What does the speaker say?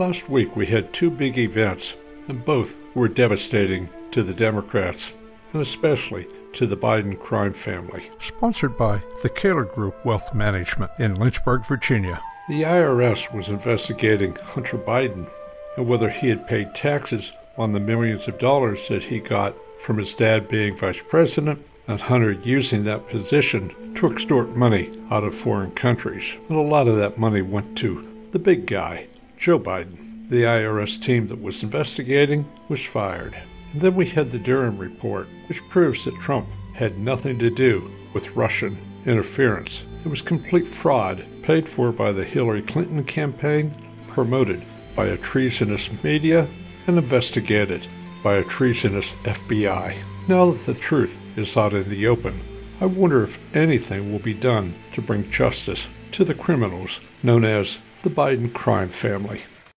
Last week we had two big events, and both were devastating to the Democrats, and especially to the Biden crime family. Sponsored by the Kaler Group Wealth Management in Lynchburg, Virginia. The IRS was investigating Hunter Biden and whether he had paid taxes on the millions of dollars that he got from his dad being vice president and Hunter using that position to extort money out of foreign countries. And a lot of that money went to the big guy, Joe Biden. The IRS team that was investigating was fired. And then we had the Durham report, which proves that Trump had nothing to do with Russian interference. It was complete fraud paid for by the Hillary Clinton campaign, promoted by a treasonous media, and investigated by a treasonous FBI. Now that the truth is out in the open, I wonder if anything will be done to bring justice to the criminals known as the Biden crime family.